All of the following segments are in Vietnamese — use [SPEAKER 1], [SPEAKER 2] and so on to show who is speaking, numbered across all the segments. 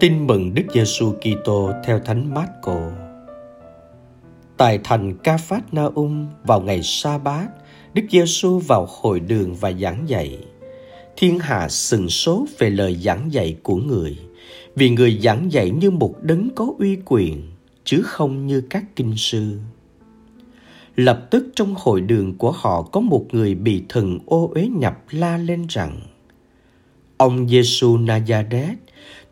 [SPEAKER 1] Tin mừng Đức Giêsu Kitô theo Thánh Marco. Tại thành Ca Phát Na Um vào ngày sa bát, Đức Giêsu vào hội đường và giảng dạy. Thiên hạ sừng sốt về lời giảng dạy của người, vì người giảng dạy như một đấng có uy quyền, chứ không như các kinh sư. Lập tức trong hội đường của họ có một người bị thần ô uế nhập la lên rằng: Ông Giêsu Nazareth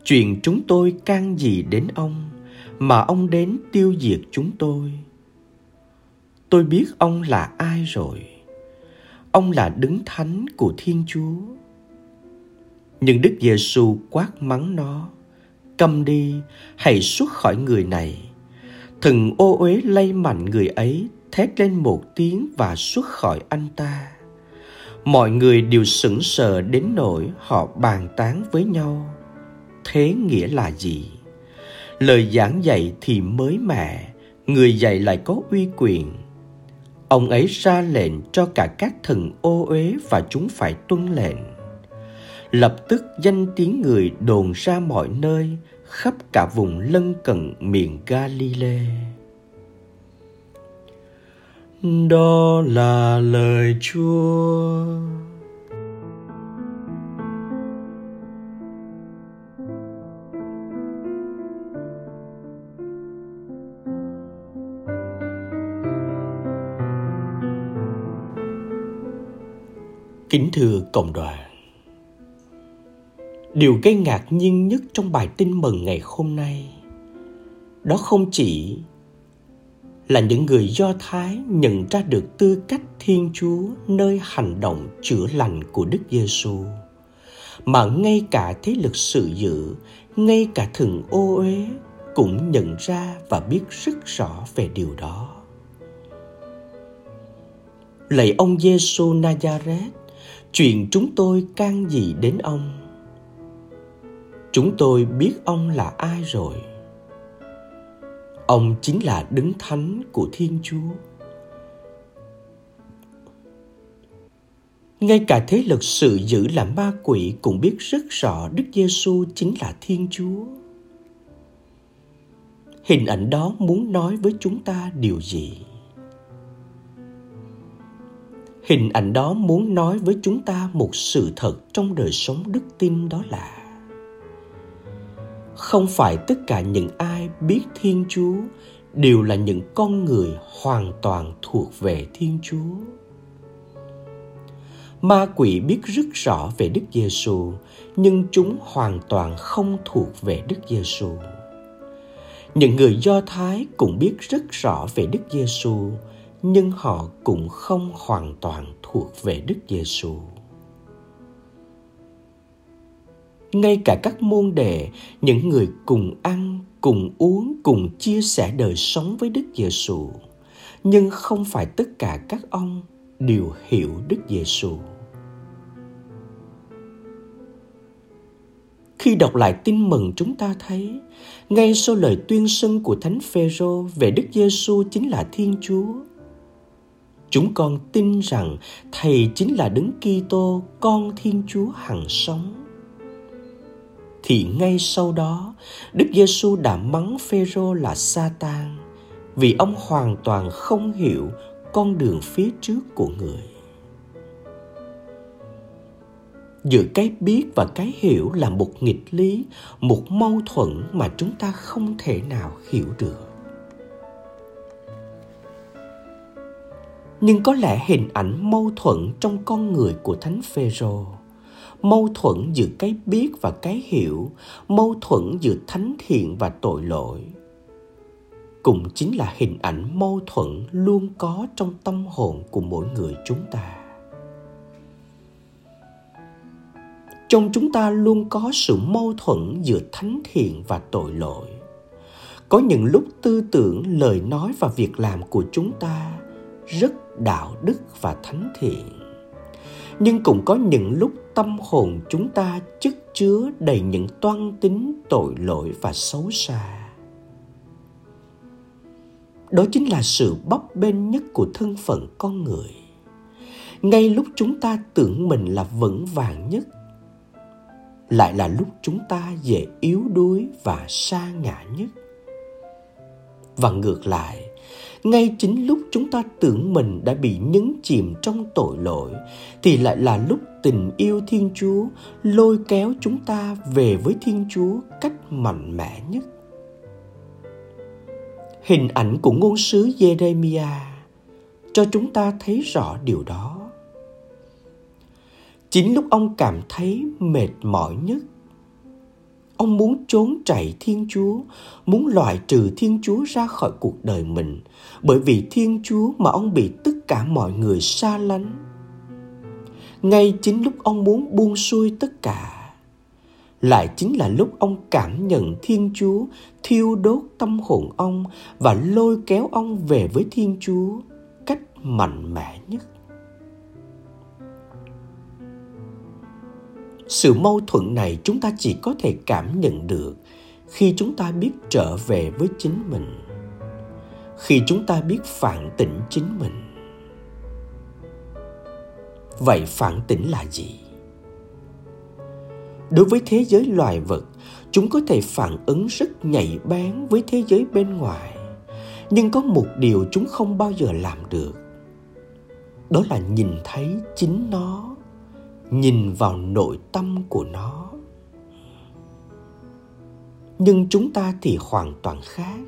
[SPEAKER 1] chuyện chúng tôi can gì đến ông, mà ông đến tiêu diệt chúng tôi? Tôi biết ông là ai rồi. Ông là đứng thánh của thiên chúa. Nhưng đức giêsu quát mắng nó câm đi, hãy xuất khỏi người này. Thần ô uế lay mạnh người ấy, thét lên một tiếng và xuất khỏi anh ta. Mọi người đều sững sờ đến nỗi họ bàn tán với nhau thế nghĩa là gì lời giảng dạy thì mới mẻ, người dạy lại có uy quyền ông ấy ra lệnh cho cả các thần ô uế và chúng phải tuân lệnh lập tức danh tiếng người đồn ra mọi nơi, khắp cả vùng lân cận miền Galilee. Đó là lời Chúa. Kính thưa cộng đoàn Điều gây ngạc nhiên nhất trong bài tin mừng ngày hôm nay Đó không chỉ là những người Do Thái nhận ra được tư cách Thiên Chúa nơi hành động chữa lành của Đức Giêsu, mà ngay cả thế lực sự dự, ngay cả thần ô uế cũng nhận ra và biết rất rõ về điều đó. Lạy ông Giêsu Nazareth, chuyện chúng tôi can gì đến ông? Chúng tôi biết ông là ai rồi? Ông chính là đứng thánh của thiên chúa. Ngay cả thế lực sự dữ là ma quỷ cũng biết rất rõ đức giêsu chính là thiên chúa. Hình ảnh đó muốn nói với chúng ta điều gì? Hình ảnh đó muốn nói với chúng ta một sự thật trong đời sống đức tin đó là, không phải tất cả những ai biết thiên chúa đều là những con người hoàn toàn thuộc về thiên chúa. Ma quỷ biết rất rõ về đức giêsu nhưng chúng hoàn toàn không thuộc về đức giêsu những người do thái cũng biết rất rõ về đức giêsu nhưng họ cũng không hoàn toàn thuộc về Đức Giêsu. Ngay cả các môn đệ, những người cùng ăn, cùng uống, cùng chia sẻ đời sống với Đức Giêsu, nhưng không phải tất cả các ông đều hiểu Đức Giêsu. Khi đọc lại tin mừng chúng ta thấy, ngay sau lời tuyên xưng của Thánh Phêrô về Đức Giêsu chính là Thiên Chúa, Chúng con tin rằng Thầy chính là Đấng Kitô, con Thiên Chúa hằng sống. Thì ngay sau đó, Đức Giêsu đã mắng Phêrô là Satan vì ông hoàn toàn không hiểu con đường phía trước của người. Giữa cái biết và cái hiểu là một nghịch lý, một mâu thuẫn mà chúng ta không thể nào hiểu được. Nhưng có lẽ hình ảnh mâu thuẫn trong con người của thánh phêrô, mâu thuẫn giữa cái biết và cái hiểu, mâu thuẫn giữa thánh thiện và tội lỗi, cũng chính là hình ảnh mâu thuẫn luôn có trong tâm hồn của mỗi người chúng ta. Trong chúng ta luôn có sự mâu thuẫn giữa thánh thiện và tội lỗi. Có những lúc tư tưởng, lời nói và việc làm của chúng ta rất đạo đức và thánh thiện. Nhưng cũng có những lúc tâm hồn chúng ta chất chứa đầy những toan tính tội lỗi và xấu xa. Đó chính là sự bấp bênh nhất của thân phận con người. Ngay lúc chúng ta tưởng mình là vững vàng nhất, lại là lúc chúng ta dễ yếu đuối và sa ngã nhất. Và ngược lại ngay chính lúc chúng ta tưởng mình đã bị nhấn chìm trong tội lỗi thì lại là lúc tình yêu thiên chúa lôi kéo chúng ta về với thiên chúa cách mạnh mẽ nhất hình ảnh của ngôn sứ Jeremiah cho chúng ta thấy rõ điều đó. Chính lúc ông cảm thấy mệt mỏi nhất, ông muốn trốn chạy Thiên Chúa, muốn loại trừ Thiên Chúa ra khỏi cuộc đời mình, bởi vì Thiên Chúa mà ông bị tất cả mọi người xa lánh. Ngay chính lúc ông muốn buông xuôi tất cả, lại chính là lúc ông cảm nhận Thiên Chúa thiêu đốt tâm hồn ông và lôi kéo ông về với Thiên Chúa cách mạnh mẽ nhất. Sự mâu thuẫn này chúng ta chỉ có thể cảm nhận được khi chúng ta biết trở về với chính mình. Khi chúng ta biết phản tỉnh chính mình. Vậy phản tỉnh là gì? đối với thế giới loài vật, chúng có thể phản ứng rất nhạy bén với thế giới bên ngoài, nhưng có một điều chúng không bao giờ làm được đó là nhìn thấy chính nó nhìn vào nội tâm của nó. Nhưng chúng ta thì hoàn toàn khác.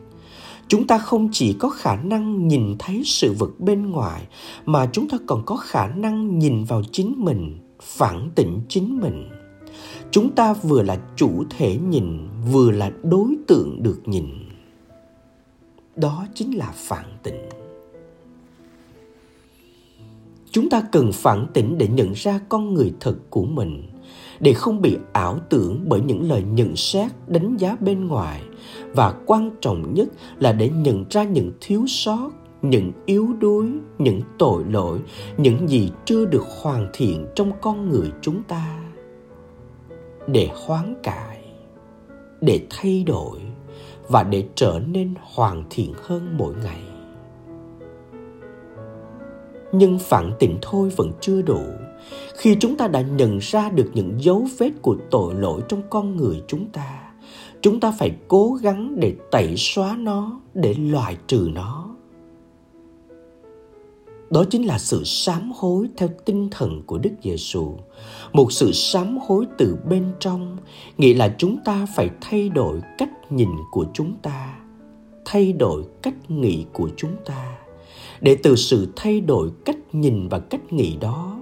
[SPEAKER 1] Chúng ta không chỉ có khả năng nhìn thấy sự vật bên ngoài, mà chúng ta còn có khả năng nhìn vào chính mình, phản tỉnh chính mình. Chúng ta vừa là chủ thể nhìn, vừa là đối tượng được nhìn. Đó chính là phản tỉnh chúng ta cần phản tỉnh để nhận ra con người thật của mình, để không bị ảo tưởng bởi những lời nhận xét, đánh giá bên ngoài. Và quan trọng nhất là để nhận ra những thiếu sót, những yếu đuối, những tội lỗi, những gì chưa được hoàn thiện trong con người chúng ta. Để hoán cải, để thay đổi và để trở nên hoàn thiện hơn mỗi ngày nhưng phản tỉnh thôi vẫn chưa đủ. Khi chúng ta đã nhận ra được những dấu vết của tội lỗi trong con người chúng ta chúng ta phải cố gắng để tẩy xóa nó để loại trừ nó. Đó chính là sự sám hối theo tinh thần của Đức Giêsu. Một sự sám hối từ bên trong, nghĩa là chúng ta phải thay đổi cách nhìn của chúng ta, thay đổi cách nghĩ của chúng ta, để từ sự thay đổi cách nhìn và cách nghĩ đó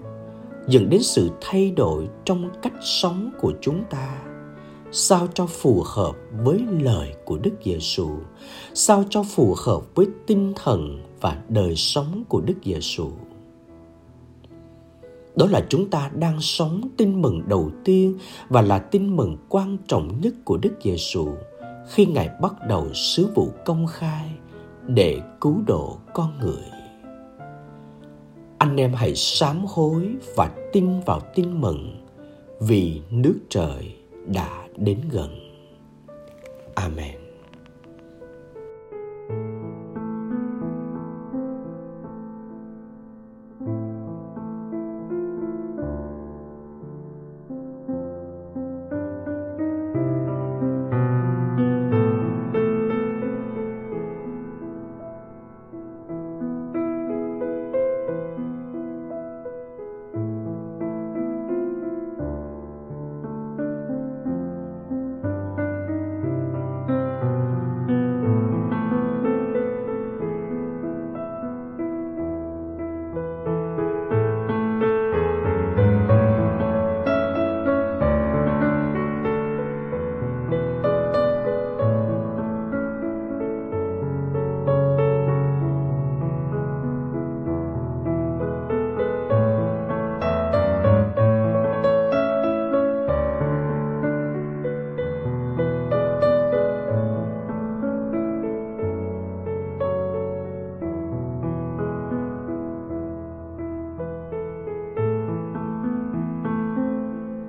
[SPEAKER 1] dẫn đến sự thay đổi trong cách sống của chúng ta. Sao cho phù hợp với lời của Đức Giêsu, sao cho phù hợp với tinh thần và đời sống của Đức Giêsu. Đó là chúng ta đang sống tin mừng đầu tiên và là tin mừng quan trọng nhất của Đức Giêsu khi Ngài bắt đầu sứ vụ công khai để cứu độ con người. Anh em hãy sám hối và tin vào tin mừng vì nước trời đã đến gần. Amen.